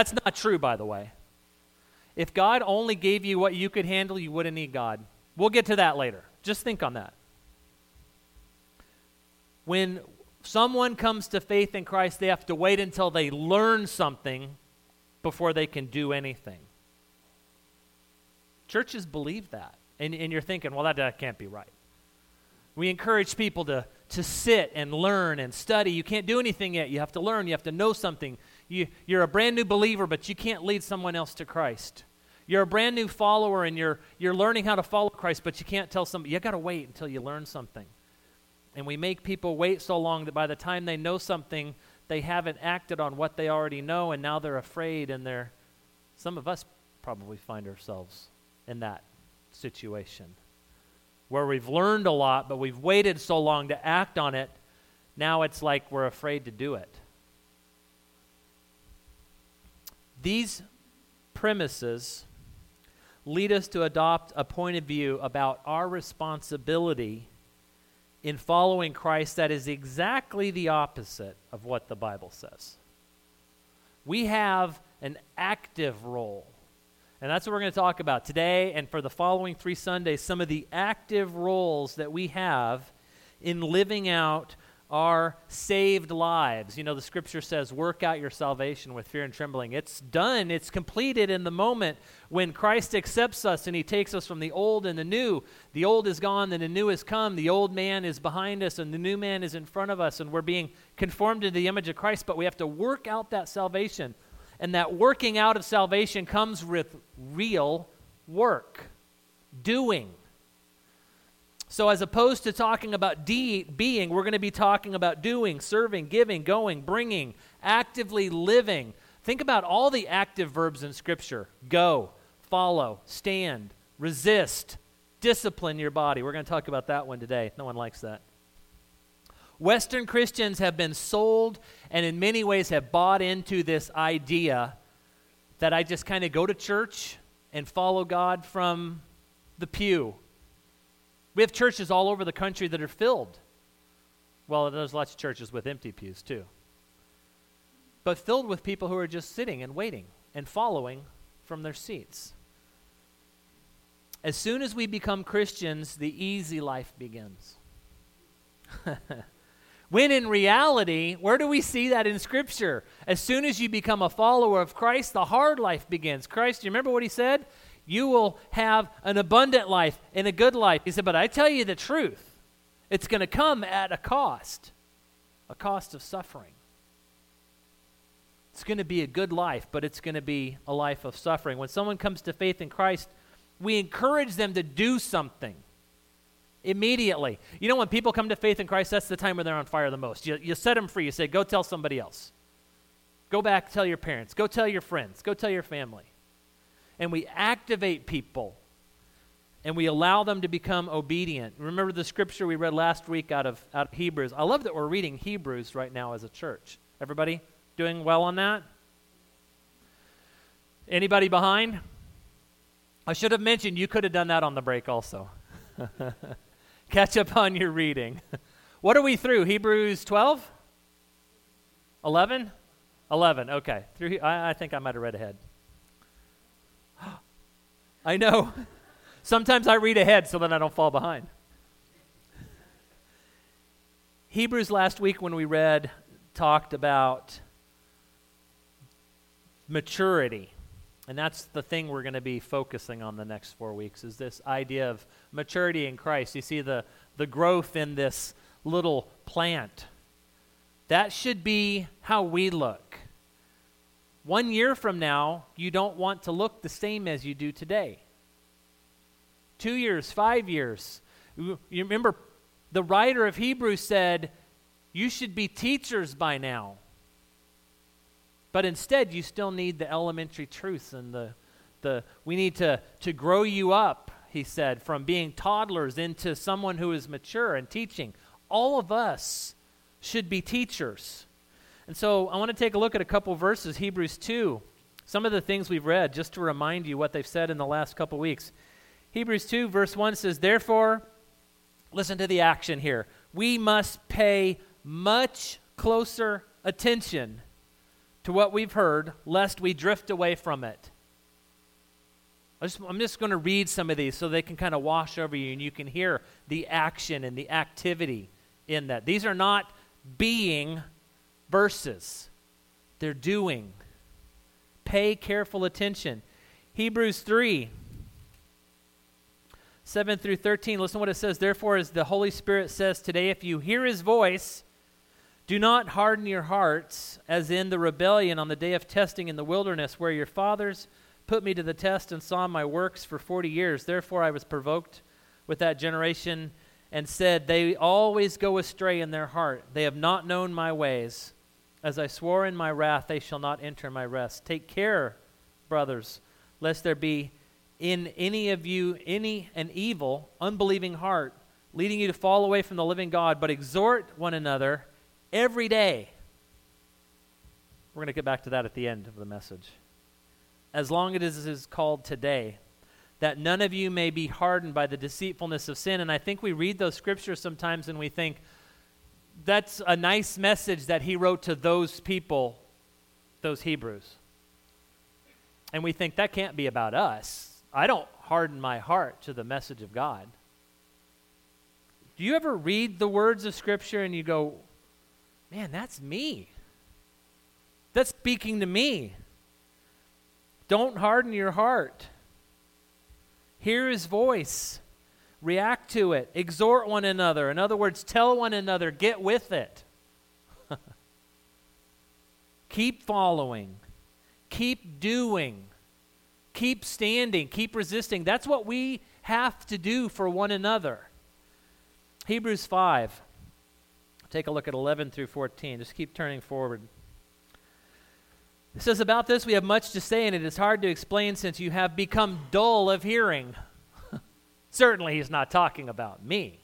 That's not true, by the way. If God only gave you what you could handle, you wouldn't need God. We'll get to that later. Just think on that. When someone comes to faith in Christ, they have to wait until they learn something before they can do anything. Churches believe that. And, and you're thinking, well, that, that can't be right. We encourage people to, to sit and learn and study. You can't do anything yet. You have to learn. You have to know something. You, you're a brand new believer, but you can't lead someone else to Christ. You're a brand new follower and you're, you're learning how to follow Christ, but you can't tell somebody, you got to wait until you learn something. And we make people wait so long that by the time they know something, they haven't acted on what they already know, and now they're afraid, and they're, some of us probably find ourselves in that situation where we've learned a lot, but we've waited so long to act on it, now it's like we're afraid to do it. These premises lead us to adopt a point of view about our responsibility in following Christ that is exactly the opposite of what the Bible says. We have an active role. And that's what we're going to talk about today and for the following three Sundays some of the active roles that we have in living out our saved lives. You know, the scripture says, work out your salvation with fear and trembling. It's done, it's completed in the moment when Christ accepts us and he takes us from the old and the new. The old is gone, and the new has come. The old man is behind us, and the new man is in front of us, and we're being conformed to the image of Christ, but we have to work out that salvation. And that working out of salvation comes with real work, doing. So, as opposed to talking about de- being, we're going to be talking about doing, serving, giving, going, bringing, actively living. Think about all the active verbs in Scripture go, follow, stand, resist, discipline your body. We're going to talk about that one today. No one likes that. Western Christians have been sold and, in many ways, have bought into this idea that I just kind of go to church and follow God from the pew we have churches all over the country that are filled. Well, there's lots of churches with empty pews too. But filled with people who are just sitting and waiting and following from their seats. As soon as we become Christians, the easy life begins. when in reality, where do we see that in Scripture? As soon as you become a follower of Christ, the hard life begins. Christ, do you remember what he said? You will have an abundant life and a good life. He said, But I tell you the truth, it's going to come at a cost, a cost of suffering. It's going to be a good life, but it's going to be a life of suffering. When someone comes to faith in Christ, we encourage them to do something immediately. You know, when people come to faith in Christ, that's the time when they're on fire the most. You, you set them free. You say, Go tell somebody else. Go back, tell your parents. Go tell your friends. Go tell your family and we activate people and we allow them to become obedient. Remember the scripture we read last week out of, out of Hebrews. I love that we're reading Hebrews right now as a church. Everybody doing well on that? Anybody behind? I should have mentioned you could have done that on the break also. Catch up on your reading. what are we through? Hebrews 12? 11? 11, okay. Through, I, I think I might have read ahead. I know. Sometimes I read ahead so that I don't fall behind. Hebrews last week, when we read, talked about maturity. And that's the thing we're going to be focusing on the next four weeks is this idea of maturity in Christ. You see the, the growth in this little plant. That should be how we look. One year from now, you don't want to look the same as you do today. Two years, five years. You remember, the writer of Hebrews said, You should be teachers by now. But instead, you still need the elementary truths and the, the we need to, to grow you up, he said, from being toddlers into someone who is mature and teaching. All of us should be teachers. And so I want to take a look at a couple verses, Hebrews 2, some of the things we've read, just to remind you what they've said in the last couple weeks. Hebrews 2, verse 1 says, Therefore, listen to the action here. We must pay much closer attention to what we've heard, lest we drift away from it. Just, I'm just going to read some of these so they can kind of wash over you and you can hear the action and the activity in that. These are not being verses, they're doing. Pay careful attention. Hebrews 3 7 through 13. Listen to what it says. Therefore, as the Holy Spirit says today, if you hear his voice, do not harden your hearts as in the rebellion on the day of testing in the wilderness, where your fathers put me to the test and saw my works for 40 years. Therefore, I was provoked with that generation and said, They always go astray in their heart. They have not known my ways. As I swore in my wrath, they shall not enter my rest. Take care, brothers, lest there be in any of you any an evil, unbelieving heart, leading you to fall away from the living God, but exhort one another every day. We're going to get back to that at the end of the message. As long as it is called today, that none of you may be hardened by the deceitfulness of sin. And I think we read those scriptures sometimes and we think, that's a nice message that he wrote to those people, those Hebrews. And we think that can't be about us. I don't harden my heart to the message of God. Do you ever read the words of Scripture and you go, man, that's me? That's speaking to me. Don't harden your heart. Hear his voice. React to it. Exhort one another. In other words, tell one another, get with it. Keep following. Keep doing keep standing, keep resisting. That's what we have to do for one another. Hebrews 5. Take a look at 11 through 14. Just keep turning forward. It says, About this we have much to say, and it is hard to explain since you have become dull of hearing. Certainly, he's not talking about me.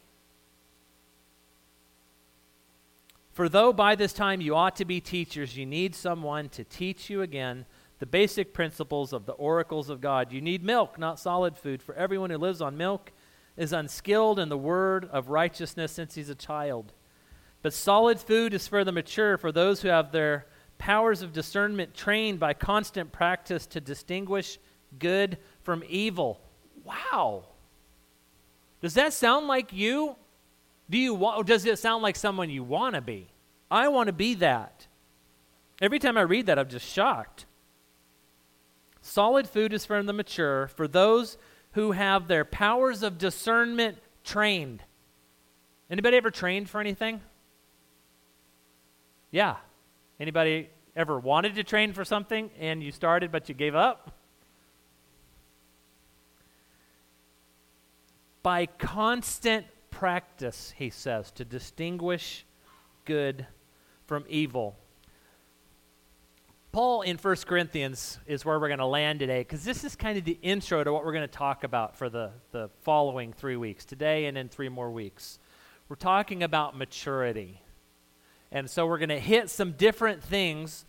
For though by this time you ought to be teachers, you need someone to teach you again the basic principles of the oracles of God. You need milk, not solid food, for everyone who lives on milk is unskilled in the word of righteousness since he's a child. But solid food is for the mature, for those who have their powers of discernment trained by constant practice to distinguish good from evil. Wow. Does that sound like you? Do you want, does it sound like someone you want to be? I want to be that. Every time I read that, I'm just shocked. Solid food is for the mature, for those who have their powers of discernment trained. Anybody ever trained for anything? Yeah. Anybody ever wanted to train for something and you started but you gave up? By constant practice, he says, to distinguish good from evil. Paul in 1 Corinthians is where we're going to land today because this is kind of the intro to what we're going to talk about for the, the following three weeks, today and in three more weeks. We're talking about maturity. And so we're going to hit some different things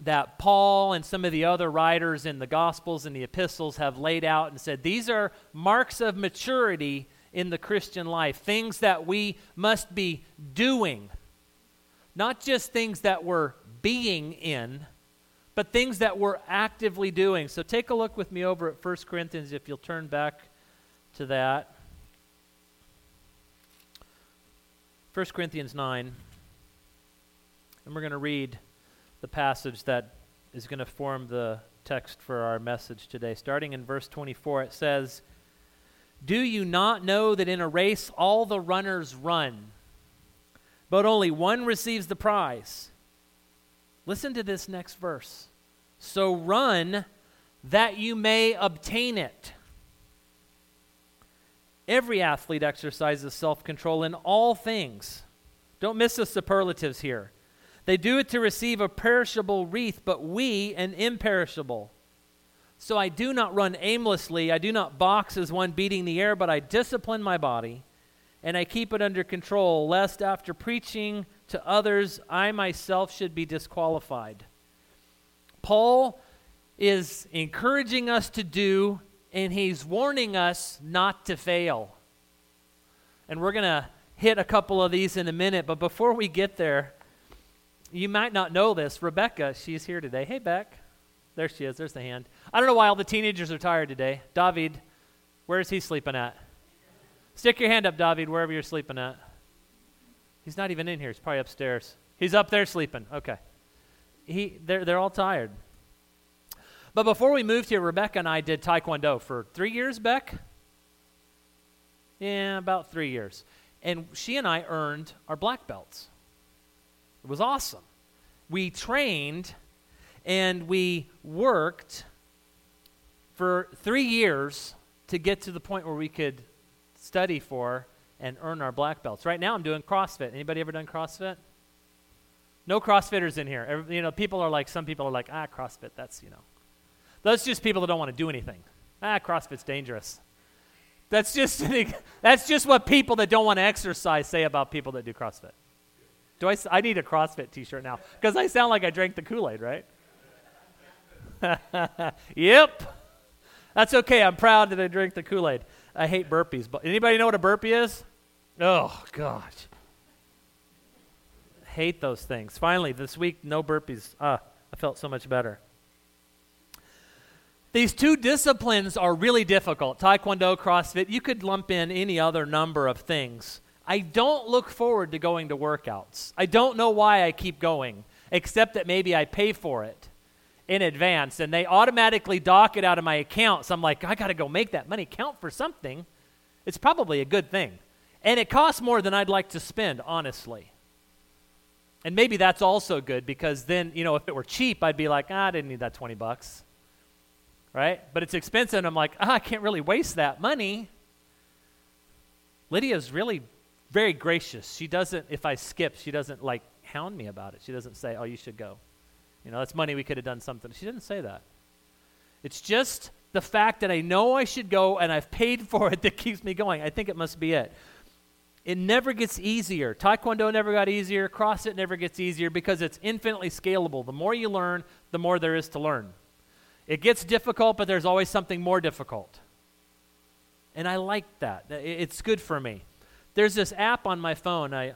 that Paul and some of the other writers in the Gospels and the epistles have laid out and said these are marks of maturity in the Christian life, things that we must be doing, not just things that we're being in, but things that we're actively doing. So take a look with me over at 1 Corinthians if you'll turn back to that. 1 Corinthians 9. And we're going to read the passage that is going to form the text for our message today. Starting in verse 24, it says, Do you not know that in a race all the runners run, but only one receives the prize? Listen to this next verse. So run that you may obtain it. Every athlete exercises self control in all things. Don't miss the superlatives here. They do it to receive a perishable wreath, but we an imperishable. So I do not run aimlessly. I do not box as one beating the air, but I discipline my body and I keep it under control, lest after preaching to others, I myself should be disqualified. Paul is encouraging us to do, and he's warning us not to fail. And we're going to hit a couple of these in a minute, but before we get there, you might not know this. Rebecca, she's here today. Hey, Beck. There she is. There's the hand. I don't know why all the teenagers are tired today. David, where is he sleeping at? Stick your hand up, David, wherever you're sleeping at. He's not even in here. He's probably upstairs. He's up there sleeping. Okay. He, they're, they're all tired. But before we moved here, Rebecca and I did Taekwondo for three years, Beck? Yeah, about three years. And she and I earned our black belts. It was awesome. We trained and we worked for three years to get to the point where we could study for and earn our black belts. Right now, I'm doing CrossFit. Anybody ever done CrossFit? No CrossFitters in here. You know, people are like, some people are like, ah, CrossFit, that's, you know. That's just people that don't want to do anything. Ah, CrossFit's dangerous. That's just, that's just what people that don't want to exercise say about people that do CrossFit. Do I, I need a CrossFit t shirt now because I sound like I drank the Kool Aid, right? yep. That's okay. I'm proud that I drank the Kool Aid. I hate burpees. But anybody know what a burpee is? Oh gosh. Hate those things. Finally, this week, no burpees. Ah, I felt so much better. These two disciplines are really difficult Taekwondo, CrossFit. You could lump in any other number of things. I don't look forward to going to workouts. I don't know why I keep going, except that maybe I pay for it in advance and they automatically dock it out of my account. So I'm like, I got to go make that money count for something. It's probably a good thing. And it costs more than I'd like to spend, honestly. And maybe that's also good because then, you know, if it were cheap, I'd be like, ah, I didn't need that 20 bucks. Right? But it's expensive and I'm like, ah, I can't really waste that money. Lydia's really very gracious. She doesn't, if I skip, she doesn't like hound me about it. She doesn't say, oh, you should go. You know, that's money we could have done something. She didn't say that. It's just the fact that I know I should go and I've paid for it that keeps me going. I think it must be it. It never gets easier. Taekwondo never got easier. CrossFit never gets easier because it's infinitely scalable. The more you learn, the more there is to learn. It gets difficult, but there's always something more difficult. And I like that. It's good for me. There's this app on my phone. I,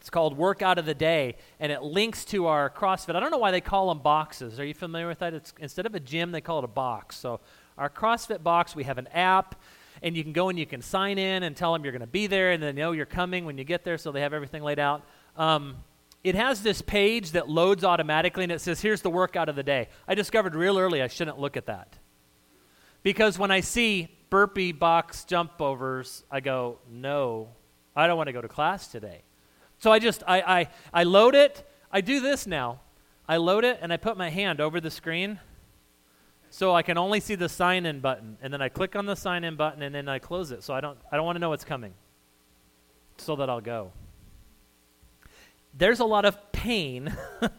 it's called Workout of the Day, and it links to our CrossFit. I don't know why they call them boxes. Are you familiar with that? It's, instead of a gym, they call it a box. So, our CrossFit box, we have an app, and you can go and you can sign in and tell them you're going to be there, and they know you're coming when you get there, so they have everything laid out. Um, it has this page that loads automatically, and it says, Here's the workout of the day. I discovered real early I shouldn't look at that. Because when I see burpee box jump overs, I go, No, I don't want to go to class today. So I just, I, I, I load it. I do this now. I load it and I put my hand over the screen so I can only see the sign in button. And then I click on the sign in button and then I close it. So I don't, I don't want to know what's coming so that I'll go. There's a lot of pain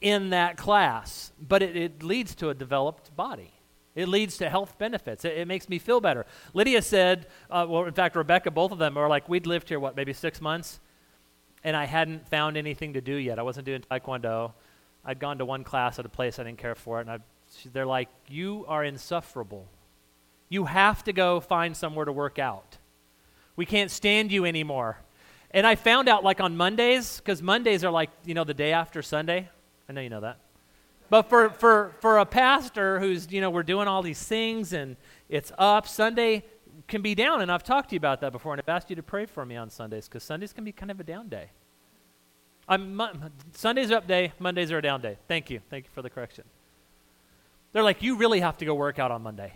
in that class, but it, it leads to a developed body. It leads to health benefits. It, it makes me feel better. Lydia said, uh, well, in fact, Rebecca, both of them are like, we'd lived here, what, maybe six months? And I hadn't found anything to do yet. I wasn't doing Taekwondo. I'd gone to one class at a place I didn't care for it. And I, they're like, you are insufferable. You have to go find somewhere to work out. We can't stand you anymore. And I found out, like on Mondays, because Mondays are like, you know, the day after Sunday. I know you know that. But for, for, for a pastor who's, you know, we're doing all these things and it's up, Sunday can be down. And I've talked to you about that before, and I've asked you to pray for me on Sundays because Sundays can be kind of a down day. I'm, Sundays are up day, Mondays are a down day. Thank you. Thank you for the correction. They're like, you really have to go work out on Monday.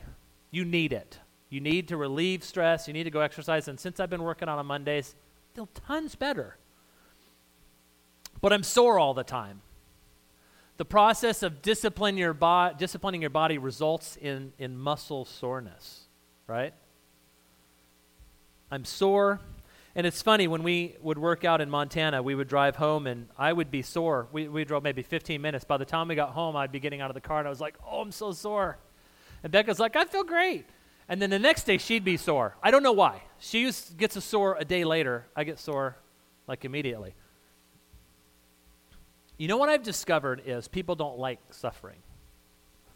You need it. You need to relieve stress. You need to go exercise. And since I've been working out on Mondays, I feel tons better. But I'm sore all the time. The process of discipline your bo- disciplining your body results in, in muscle soreness, right? I'm sore. And it's funny, when we would work out in Montana, we would drive home and I would be sore. We, we drove maybe 15 minutes. By the time we got home, I'd be getting out of the car and I was like, oh, I'm so sore. And Becca's like, I feel great. And then the next day, she'd be sore. I don't know why. She gets a sore a day later. I get sore like immediately. You know what I've discovered is people don't like suffering.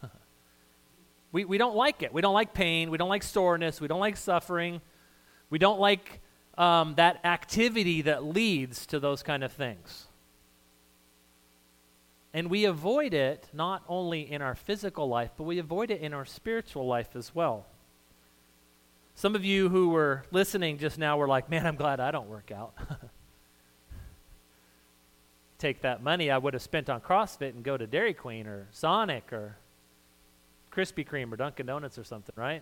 we, we don't like it. We don't like pain. We don't like soreness. We don't like suffering. We don't like um, that activity that leads to those kind of things. And we avoid it not only in our physical life, but we avoid it in our spiritual life as well. Some of you who were listening just now were like, man, I'm glad I don't work out. Take that money I would have spent on CrossFit and go to Dairy Queen or Sonic or Krispy Kreme or Dunkin' Donuts or something, right?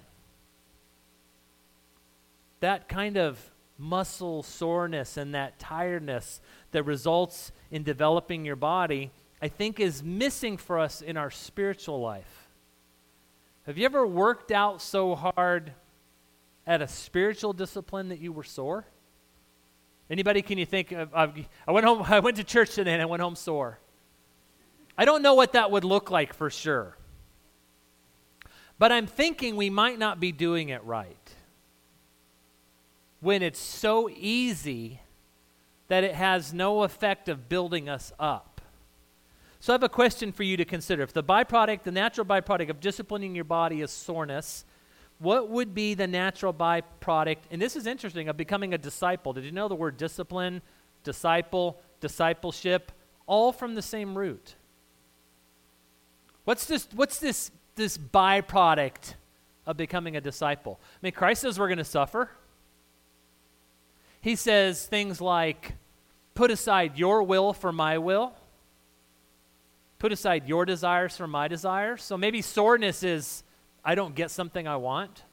That kind of muscle soreness and that tiredness that results in developing your body, I think is missing for us in our spiritual life. Have you ever worked out so hard at a spiritual discipline that you were sore? Anybody can you think of, I went home I went to church today and I went home sore. I don't know what that would look like for sure. But I'm thinking we might not be doing it right. When it's so easy that it has no effect of building us up. So I have a question for you to consider. If the byproduct, the natural byproduct of disciplining your body is soreness, what would be the natural byproduct, and this is interesting, of becoming a disciple? Did you know the word discipline, disciple, discipleship, all from the same root? What's this, what's this, this byproduct of becoming a disciple? I mean, Christ says we're going to suffer. He says things like, put aside your will for my will, put aside your desires for my desires. So maybe soreness is I don't get something I want.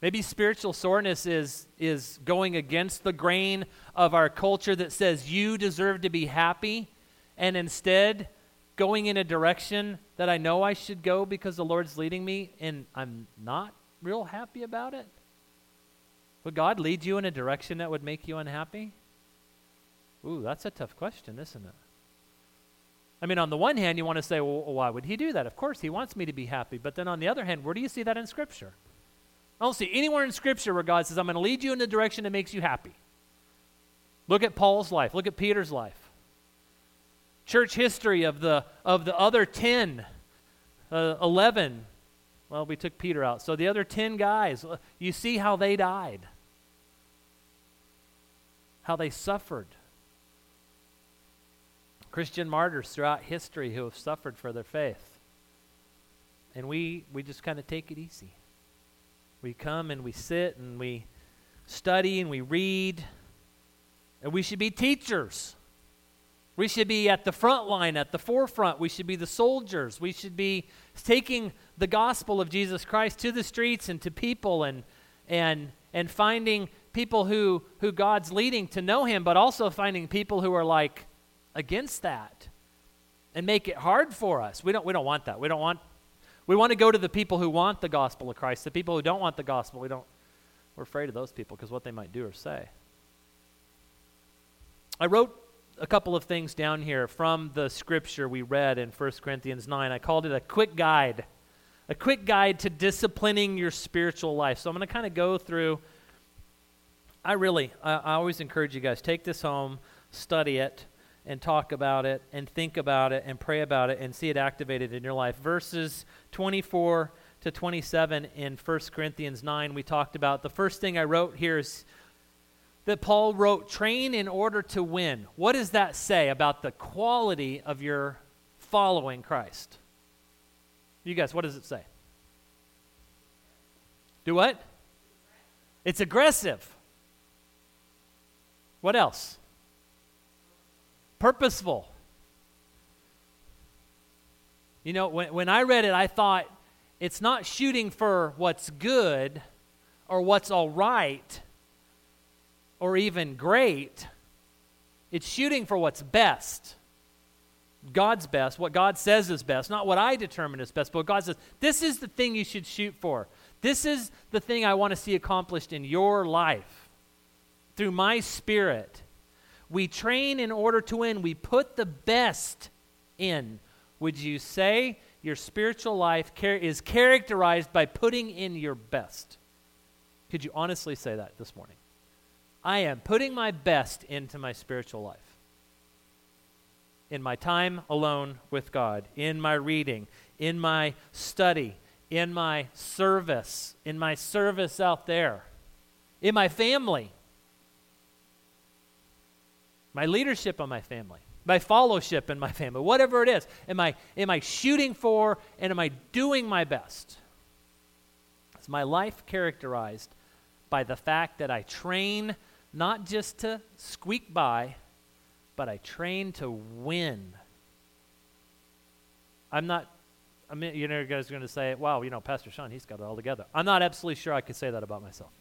Maybe spiritual soreness is, is going against the grain of our culture that says you deserve to be happy, and instead going in a direction that I know I should go because the Lord's leading me, and I'm not real happy about it. Would God lead you in a direction that would make you unhappy? Ooh, that's a tough question, isn't it? I mean, on the one hand, you want to say, well, why would he do that? Of course, he wants me to be happy. But then on the other hand, where do you see that in Scripture? I don't see anywhere in Scripture where God says, I'm going to lead you in the direction that makes you happy. Look at Paul's life, look at Peter's life. Church history of the, of the other 10, uh, 11. Well, we took Peter out. So the other 10 guys, you see how they died, how they suffered. Christian martyrs throughout history who have suffered for their faith. And we, we just kind of take it easy. We come and we sit and we study and we read. And we should be teachers. We should be at the front line, at the forefront. We should be the soldiers. We should be taking the gospel of Jesus Christ to the streets and to people and, and, and finding people who, who God's leading to know Him, but also finding people who are like, against that and make it hard for us. We don't, we don't want that. We don't want, we want to go to the people who want the gospel of Christ. The people who don't want the gospel, we don't, we're afraid of those people because what they might do or say. I wrote a couple of things down here from the scripture we read in 1 Corinthians 9. I called it a quick guide, a quick guide to disciplining your spiritual life. So I'm going to kind of go through. I really, I, I always encourage you guys, take this home, study it and talk about it and think about it and pray about it and see it activated in your life. Verses 24 to 27 in 1 Corinthians 9, we talked about. The first thing I wrote here is that Paul wrote, train in order to win. What does that say about the quality of your following Christ? You guys, what does it say? Do what? It's aggressive. What else? Purposeful. You know, when, when I read it, I thought it's not shooting for what's good or what's all right or even great. It's shooting for what's best. God's best, what God says is best, not what I determine is best, but God says, this is the thing you should shoot for. This is the thing I want to see accomplished in your life through my spirit. We train in order to win. We put the best in. Would you say your spiritual life is characterized by putting in your best? Could you honestly say that this morning? I am putting my best into my spiritual life. In my time alone with God, in my reading, in my study, in my service, in my service out there, in my family my leadership on my family. My fellowship in my family, whatever it is. Am I, am I shooting for and am I doing my best? Is my life characterized by the fact that I train not just to squeak by, but I train to win? I'm not, I mean, you know, guys are going to say, wow, you know, Pastor Sean, he's got it all together. I'm not absolutely sure I could say that about myself.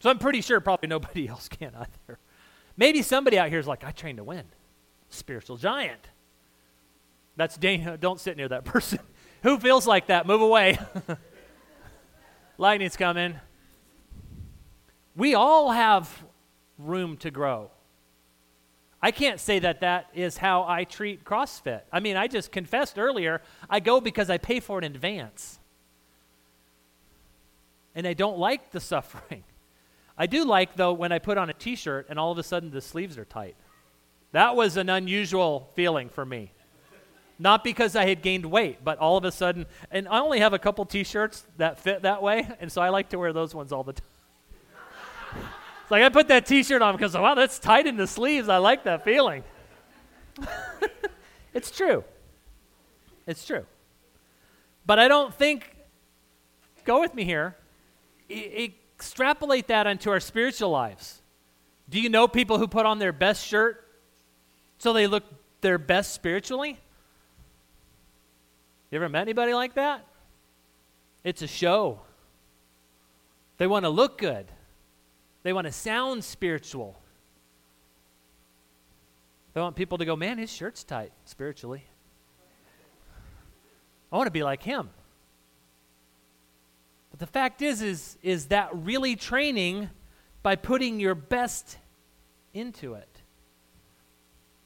So I'm pretty sure probably nobody else can either. Maybe somebody out here is like, I train to win. Spiritual giant. That's dangerous. Don't sit near that person. Who feels like that? Move away. Lightning's coming. We all have room to grow. I can't say that that is how I treat CrossFit. I mean, I just confessed earlier, I go because I pay for it in advance. And I don't like the suffering. I do like, though, when I put on a t shirt and all of a sudden the sleeves are tight. That was an unusual feeling for me. Not because I had gained weight, but all of a sudden, and I only have a couple t shirts that fit that way, and so I like to wear those ones all the time. it's like I put that t shirt on because, wow, that's tight in the sleeves. I like that feeling. it's true. It's true. But I don't think, go with me here, extrapolate that onto our spiritual lives. Do you know people who put on their best shirt so they look their best spiritually? You ever met anybody like that? It's a show. They want to look good, they want to sound spiritual. They want people to go, man, his shirt's tight spiritually. I want to be like him. The fact is, is, is that really training by putting your best into it?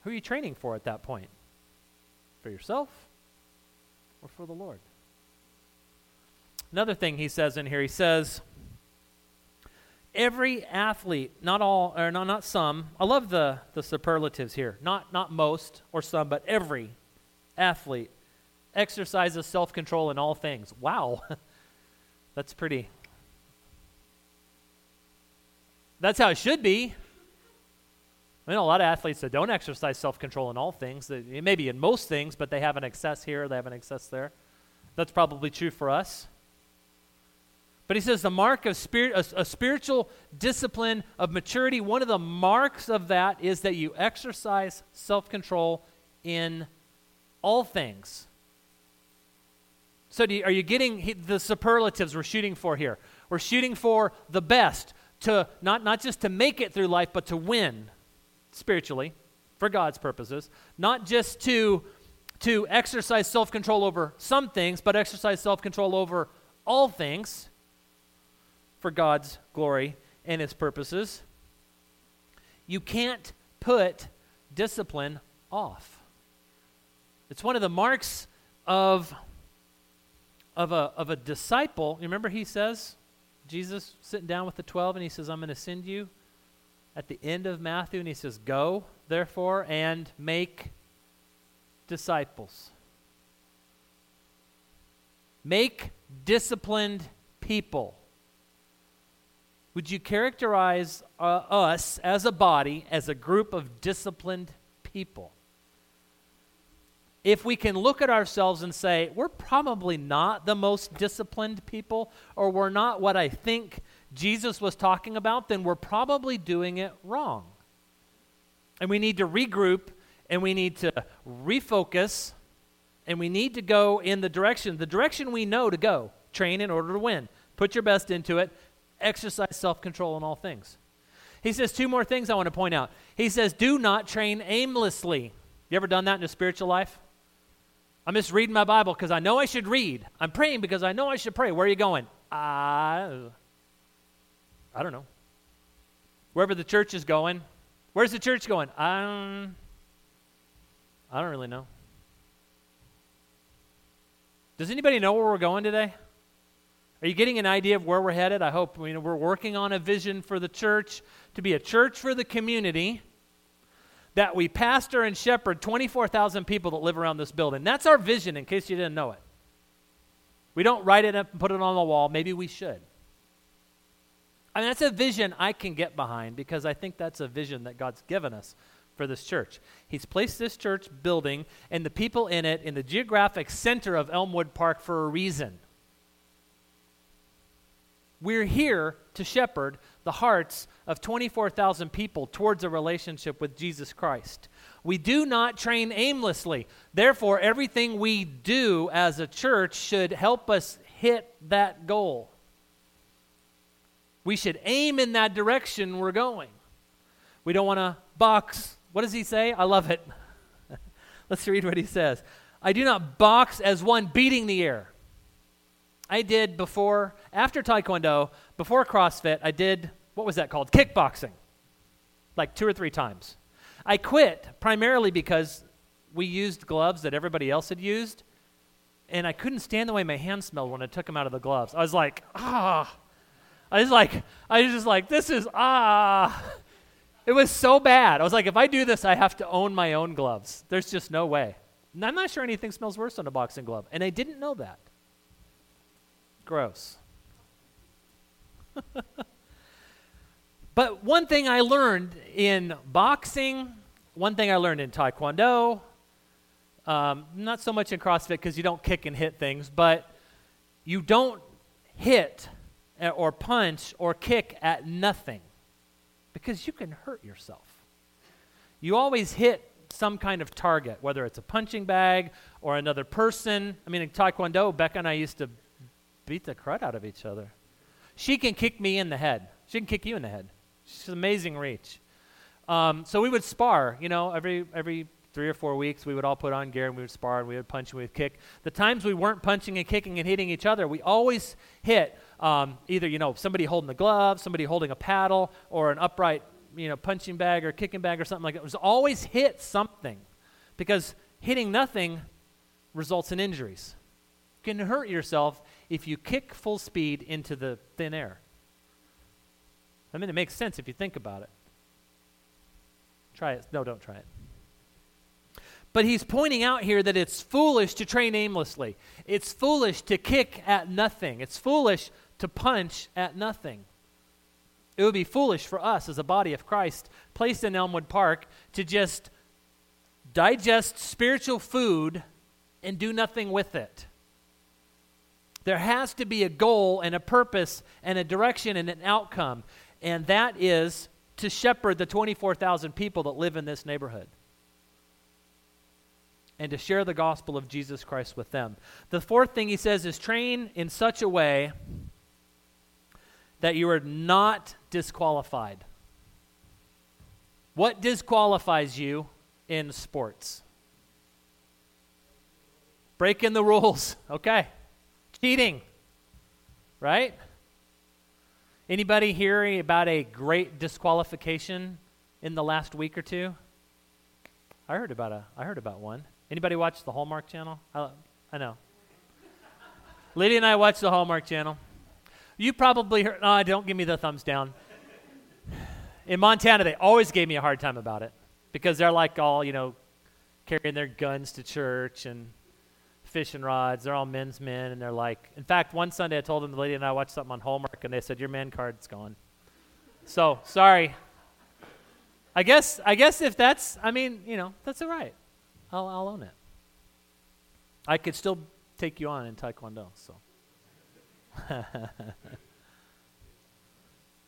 Who are you training for at that point? For yourself? or for the Lord. Another thing he says in here, he says, every athlete, not all, or not, not some, I love the, the superlatives here, not, not most or some, but every athlete exercises self control in all things. Wow. That's pretty. That's how it should be. I know a lot of athletes that don't exercise self control in all things, that, maybe in most things, but they have an excess here, they have an excess there. That's probably true for us. But he says the mark of spirit, a, a, spiritual discipline of maturity, one of the marks of that is that you exercise self control in all things. So, you, are you getting the superlatives we're shooting for here? We're shooting for the best, to not, not just to make it through life, but to win spiritually for God's purposes, not just to to exercise self-control over some things, but exercise self-control over all things for God's glory and his purposes. You can't put discipline off. It's one of the marks of of a, of a disciple. Remember he says, Jesus sitting down with the 12 and he says, I'm going to send you at the end of Matthew, and he says, Go, therefore, and make disciples. Make disciplined people. Would you characterize uh, us as a body as a group of disciplined people? If we can look at ourselves and say, we're probably not the most disciplined people, or we're not what I think Jesus was talking about, then we're probably doing it wrong. And we need to regroup and we need to refocus and we need to go in the direction, the direction we know to go. Train in order to win. Put your best into it. Exercise self control in all things. He says two more things I want to point out. He says, do not train aimlessly. You ever done that in a spiritual life? I'm just reading my Bible because I know I should read. I'm praying because I know I should pray. Where are you going? Uh, I don't know. Wherever the church is going. Where's the church going? Um, I don't really know. Does anybody know where we're going today? Are you getting an idea of where we're headed? I hope you know, we're working on a vision for the church to be a church for the community that we pastor and shepherd 24,000 people that live around this building. That's our vision, in case you didn't know it. We don't write it up and put it on the wall. Maybe we should. I mean, that's a vision I can get behind because I think that's a vision that God's given us for this church. He's placed this church building and the people in it in the geographic center of Elmwood Park for a reason. We're here to shepherd the hearts of 24,000 people towards a relationship with Jesus Christ. We do not train aimlessly. Therefore, everything we do as a church should help us hit that goal. We should aim in that direction we're going. We don't want to box. What does he say? I love it. Let's read what he says. I do not box as one beating the air. I did before, after Taekwondo, before CrossFit, I did, what was that called? Kickboxing. Like two or three times. I quit primarily because we used gloves that everybody else had used, and I couldn't stand the way my hands smelled when I took them out of the gloves. I was like, ah. I was like, I was just like, this is ah. It was so bad. I was like, if I do this, I have to own my own gloves. There's just no way. And I'm not sure anything smells worse than a boxing glove. And I didn't know that. Gross. but one thing I learned in boxing, one thing I learned in Taekwondo, um, not so much in CrossFit because you don't kick and hit things, but you don't hit or punch or kick at nothing because you can hurt yourself. You always hit some kind of target, whether it's a punching bag or another person. I mean, in Taekwondo, Becca and I used to beat the crud out of each other. She can kick me in the head. She can kick you in the head. She's amazing reach. Um, so we would spar, you know, every every three or four weeks, we would all put on gear and we would spar and we would punch and we would kick. The times we weren't punching and kicking and hitting each other, we always hit um, either, you know, somebody holding the glove, somebody holding a paddle, or an upright, you know, punching bag or kicking bag or something like that. It was always hit something because hitting nothing results in injuries. You can hurt yourself if you kick full speed into the thin air. I mean, it makes sense if you think about it. Try it. No, don't try it. But he's pointing out here that it's foolish to train aimlessly. It's foolish to kick at nothing. It's foolish to punch at nothing. It would be foolish for us as a body of Christ placed in Elmwood Park to just digest spiritual food and do nothing with it. There has to be a goal and a purpose and a direction and an outcome, and that is to shepherd the 24,000 people that live in this neighborhood and to share the gospel of Jesus Christ with them. The fourth thing he says is train in such a way that you are not disqualified. What disqualifies you in sports? Breaking the rules. Okay. Cheating. Right? Anybody hearing about a great disqualification in the last week or two? I heard about a I heard about one. Anybody watch the Hallmark Channel? I, I know. Lydia and I watch the Hallmark Channel. You probably heard. No, don't give me the thumbs down. In Montana, they always gave me a hard time about it because they're like all, you know, carrying their guns to church and fishing rods. They're all men's men, and they're like. In fact, one Sunday I told them the lady and I watched something on Hallmark, and they said your man card's gone. So sorry. I guess. I guess if that's. I mean, you know, that's all right. I'll, I'll own it. I could still take you on in Taekwondo, so.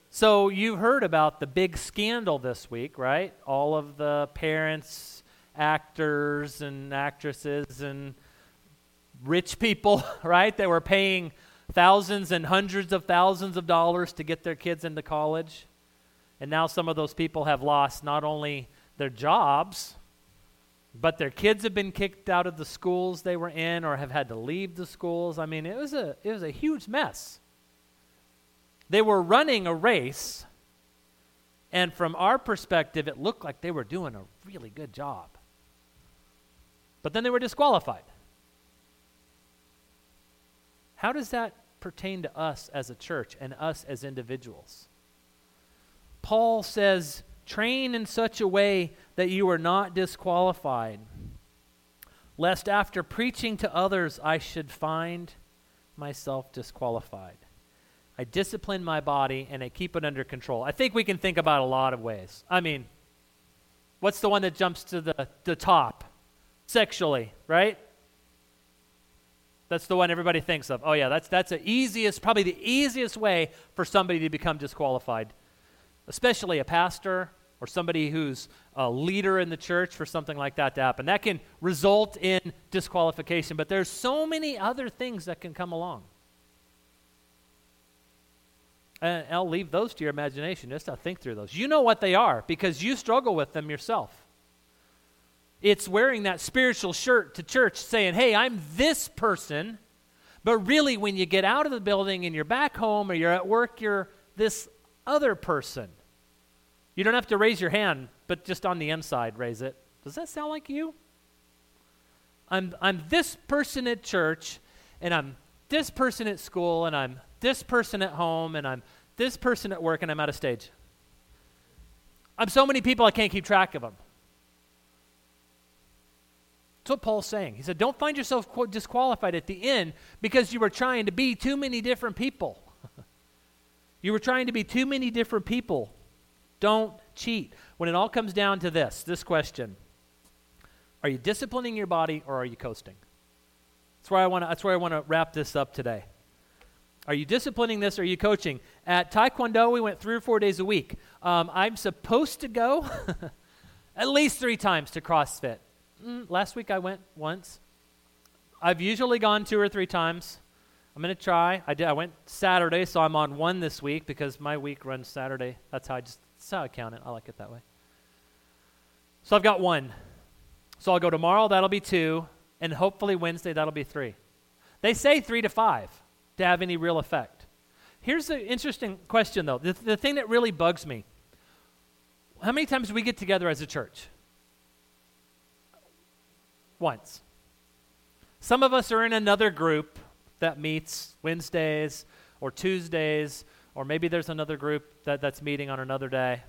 so you've heard about the big scandal this week, right? All of the parents, actors, and actresses, and rich people, right? That were paying thousands and hundreds of thousands of dollars to get their kids into college. And now some of those people have lost not only their jobs, but their kids have been kicked out of the schools they were in or have had to leave the schools. I mean, it was a, it was a huge mess. They were running a race, and from our perspective, it looked like they were doing a really good job. But then they were disqualified. How does that pertain to us as a church and us as individuals? Paul says, train in such a way that you are not disqualified, lest after preaching to others I should find myself disqualified. I discipline my body and I keep it under control. I think we can think about a lot of ways. I mean, What's the one that jumps to the, the top sexually, right? That's the one everybody thinks of. Oh, yeah, that's, that's the easiest, probably the easiest way for somebody to become disqualified, especially a pastor or somebody who's a leader in the church for something like that to happen. That can result in disqualification, but there's so many other things that can come along. And I'll leave those to your imagination just to think through those. You know what they are because you struggle with them yourself. It's wearing that spiritual shirt to church saying, hey, I'm this person. But really, when you get out of the building and you're back home or you're at work, you're this other person. You don't have to raise your hand, but just on the inside, raise it. Does that sound like you? I'm, I'm this person at church, and I'm this person at school, and I'm this person at home, and I'm this person at work, and I'm out of stage. I'm so many people I can't keep track of them. That's what Paul's saying. He said, Don't find yourself disqualified at the end because you were trying to be too many different people. you were trying to be too many different people. Don't cheat. When it all comes down to this, this question Are you disciplining your body or are you coasting? That's where I want to, that's where I want to wrap this up today. Are you disciplining this or are you coaching? At Taekwondo, we went three or four days a week. Um, I'm supposed to go at least three times to CrossFit. Mm, last week I went once. I've usually gone two or three times. I'm going to try. I did. I went Saturday, so I'm on one this week because my week runs Saturday. That's how I just that's how I count it. I like it that way. So I've got one. So I'll go tomorrow. That'll be two, and hopefully Wednesday that'll be three. They say three to five to have any real effect. Here's the interesting question, though. The, the thing that really bugs me: How many times do we get together as a church? Once. Some of us are in another group that meets Wednesdays or Tuesdays, or maybe there's another group that, that's meeting on another day.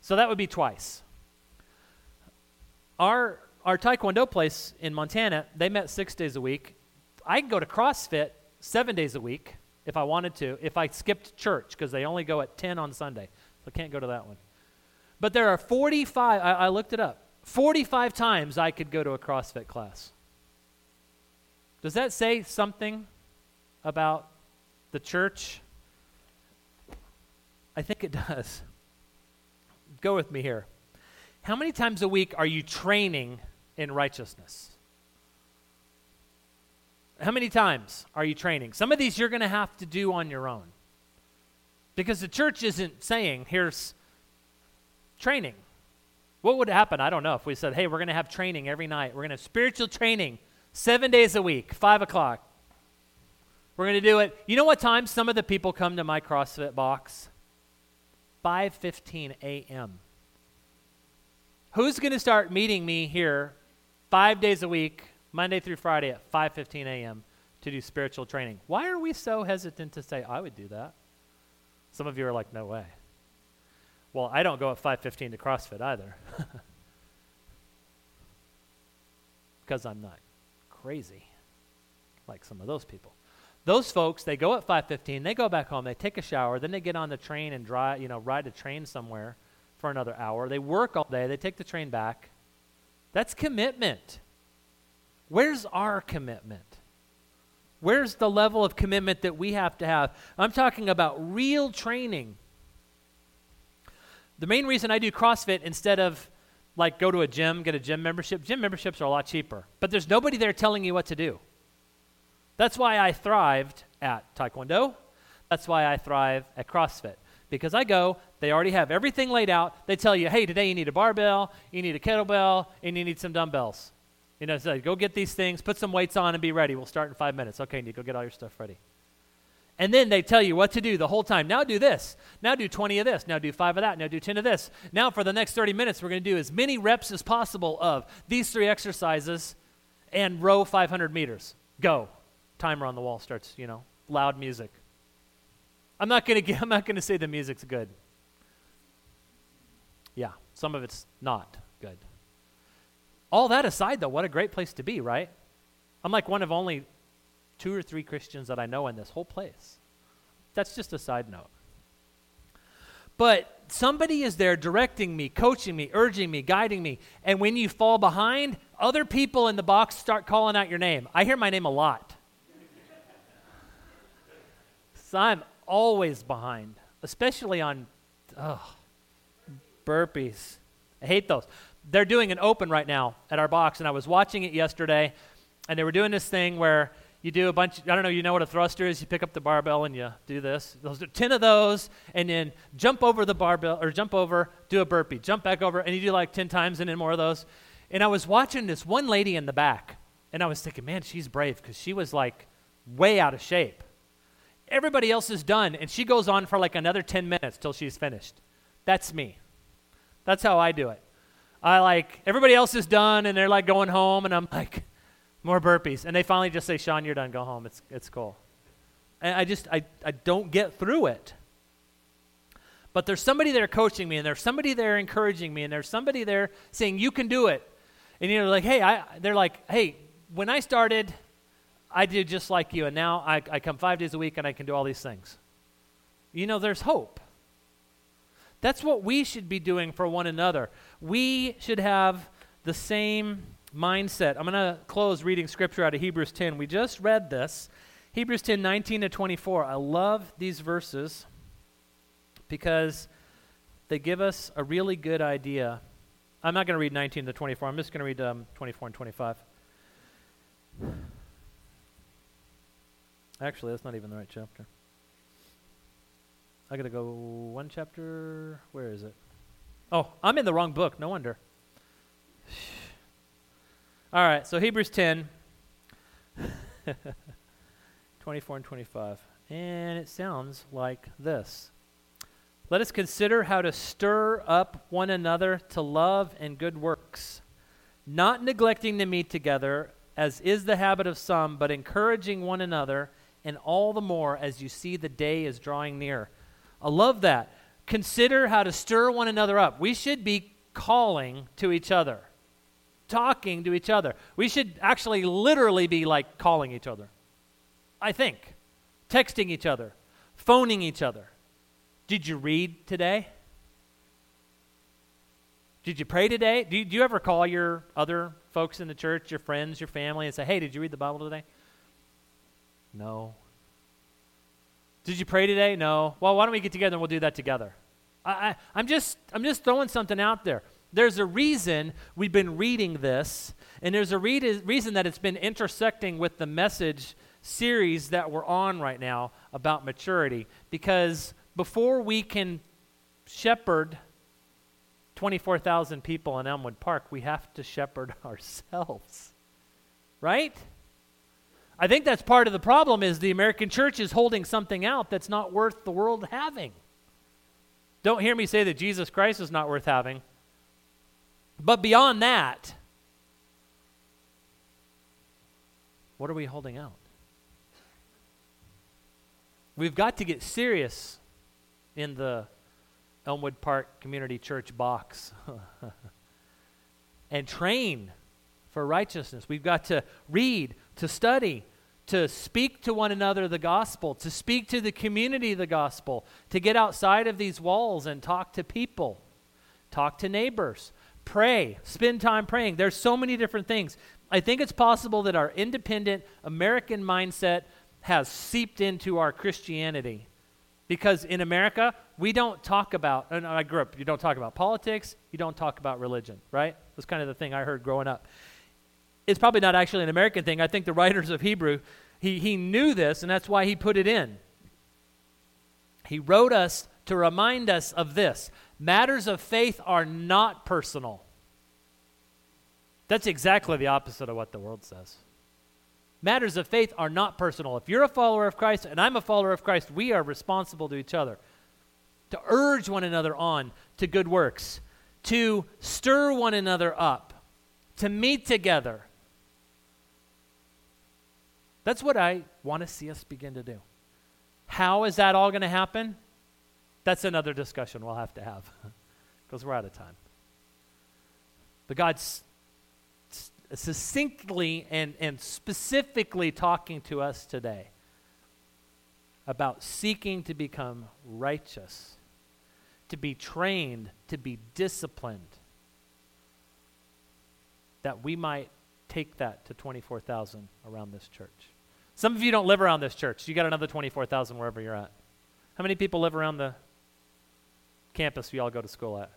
So that would be twice. Our, our Taekwondo place in Montana, they met six days a week. I can go to CrossFit seven days a week if I wanted to, if I skipped church, because they only go at 10 on Sunday. So I can't go to that one. But there are 45, I, I looked it up, 45 times I could go to a CrossFit class. Does that say something about the church? I think it does. Go with me here. How many times a week are you training in righteousness? How many times are you training? Some of these you're going to have to do on your own. Because the church isn't saying, here's training. What would happen? I don't know. If we said, hey, we're going to have training every night, we're going to have spiritual training seven days a week, five o'clock. We're going to do it. You know what time some of the people come to my CrossFit box? 5:15 a.m. Who's going to start meeting me here 5 days a week, Monday through Friday at 5:15 a.m. to do spiritual training? Why are we so hesitant to say I would do that? Some of you are like, "No way." Well, I don't go at 5:15 to CrossFit either. because I'm not crazy like some of those people. Those folks, they go at 5:15, they go back home, they take a shower, then they get on the train and drive, you know, ride a train somewhere for another hour. They work all day, they take the train back. That's commitment. Where's our commitment? Where's the level of commitment that we have to have? I'm talking about real training the main reason I do CrossFit instead of like go to a gym, get a gym membership, gym memberships are a lot cheaper. But there's nobody there telling you what to do. That's why I thrived at Taekwondo. That's why I thrive at CrossFit. Because I go, they already have everything laid out. They tell you, hey, today you need a barbell, you need a kettlebell, and you need some dumbbells. You know, so go get these things, put some weights on, and be ready. We'll start in five minutes. Okay, you go get all your stuff ready. And then they tell you what to do the whole time. Now do this. Now do 20 of this. Now do 5 of that. Now do 10 of this. Now for the next 30 minutes, we're going to do as many reps as possible of these three exercises and row 500 meters. Go. Timer on the wall starts, you know, loud music. I'm not going to I'm not going to say the music's good. Yeah, some of it's not good. All that aside though, what a great place to be, right? I'm like one of only two or three Christians that I know in this whole place. That's just a side note. but somebody is there directing me, coaching me, urging me, guiding me. And when you fall behind, other people in the box start calling out your name. I hear my name a lot. so I'm always behind, especially on oh, burpees. I hate those. They're doing an open right now at our box, and I was watching it yesterday, and they were doing this thing where you do a bunch, I don't know, you know what a thruster is? You pick up the barbell and you do this. Those are 10 of those, and then jump over the barbell, or jump over, do a burpee, jump back over, and you do like 10 times and then more of those. And I was watching this one lady in the back, and I was thinking, man, she's brave because she was like way out of shape. Everybody else is done, and she goes on for like another 10 minutes till she's finished. That's me. That's how I do it. I like, everybody else is done, and they're like going home, and I'm like, more burpees. And they finally just say, Sean, you're done. Go home. It's, it's cool. And I just, I, I don't get through it. But there's somebody there coaching me, and there's somebody there encouraging me, and there's somebody there saying, you can do it. And you know, like, hey, I, they're like, hey, when I started, I did just like you, and now I, I come five days a week and I can do all these things. You know, there's hope. That's what we should be doing for one another. We should have the same mindset. I'm going to close reading scripture out of Hebrews 10. We just read this. Hebrews 10 19 to 24. I love these verses because they give us a really good idea. I'm not going to read 19 to 24. I'm just going to read um, 24 and 25. Actually, that's not even the right chapter. I got to go one chapter. Where is it? Oh, I'm in the wrong book. No wonder. All right, so Hebrews 10, 24 and 25. And it sounds like this Let us consider how to stir up one another to love and good works, not neglecting to meet together, as is the habit of some, but encouraging one another, and all the more as you see the day is drawing near. I love that. Consider how to stir one another up. We should be calling to each other talking to each other. We should actually literally be like calling each other. I think. Texting each other, phoning each other. Did you read today? Did you pray today? Do you, do you ever call your other folks in the church, your friends, your family, and say, hey, did you read the Bible today? No. Did you pray today? No. Well, why don't we get together and we'll do that together? I, I, I'm, just, I'm just throwing something out there. There's a reason we've been reading this, and there's a re- reason that it's been intersecting with the message series that we're on right now about maturity. Because before we can shepherd 24,000 people in Elmwood Park, we have to shepherd ourselves. Right? I think that's part of the problem is the American church is holding something out that's not worth the world having. Don't hear me say that Jesus Christ is not worth having. But beyond that, what are we holding out? We've got to get serious in the Elmwood Park Community Church box and train for righteousness. We've got to read, to study, to speak to one another the gospel, to speak to the community the gospel, to get outside of these walls and talk to people, talk to neighbors, Pray. Spend time praying. There's so many different things. I think it's possible that our independent American mindset has seeped into our Christianity. Because in America, we don't talk about, and I grew up, you don't talk about politics, you don't talk about religion, right? That's kind of the thing I heard growing up. It's probably not actually an American thing. I think the writers of Hebrew, he, he knew this, and that's why he put it in. He wrote us to remind us of this Matters of faith are not personal. That's exactly the opposite of what the world says. Matters of faith are not personal. If you're a follower of Christ and I'm a follower of Christ, we are responsible to each other to urge one another on to good works, to stir one another up, to meet together. That's what I want to see us begin to do. How is that all going to happen? That's another discussion we'll have to have because we're out of time. But God's succinctly and, and specifically talking to us today about seeking to become righteous, to be trained, to be disciplined, that we might take that to 24,000 around this church. Some of you don't live around this church. You got another 24,000 wherever you're at. How many people live around the campus we all go to school at?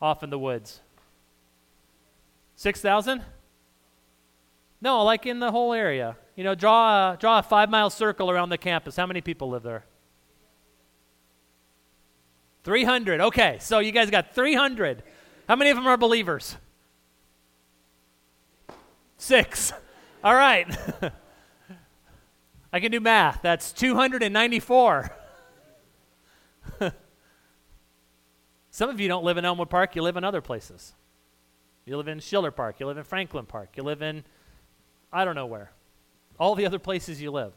Off in the woods. 6,000? No, like in the whole area. You know, draw a, draw a five mile circle around the campus. How many people live there? 300. Okay, so you guys got 300. How many of them are believers? Six. All right. I can do math. That's 294. Some of you don't live in Elmwood Park, you live in other places. You live in Schiller Park, you live in Franklin Park, you live in I don't know where. All the other places you live.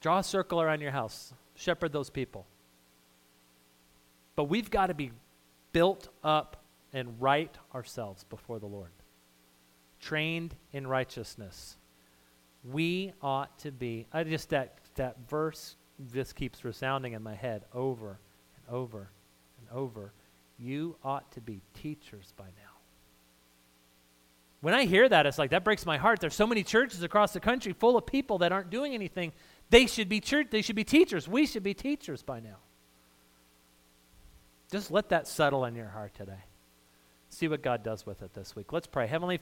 Draw a circle around your house. Shepherd those people. But we've got to be built up and right ourselves before the Lord. Trained in righteousness. We ought to be, I just, that, that verse just keeps resounding in my head over and over over. You ought to be teachers by now. When I hear that, it's like that breaks my heart. There's so many churches across the country full of people that aren't doing anything. They should be church, they should be teachers. We should be teachers by now. Just let that settle in your heart today. See what God does with it this week. Let's pray. Heavenly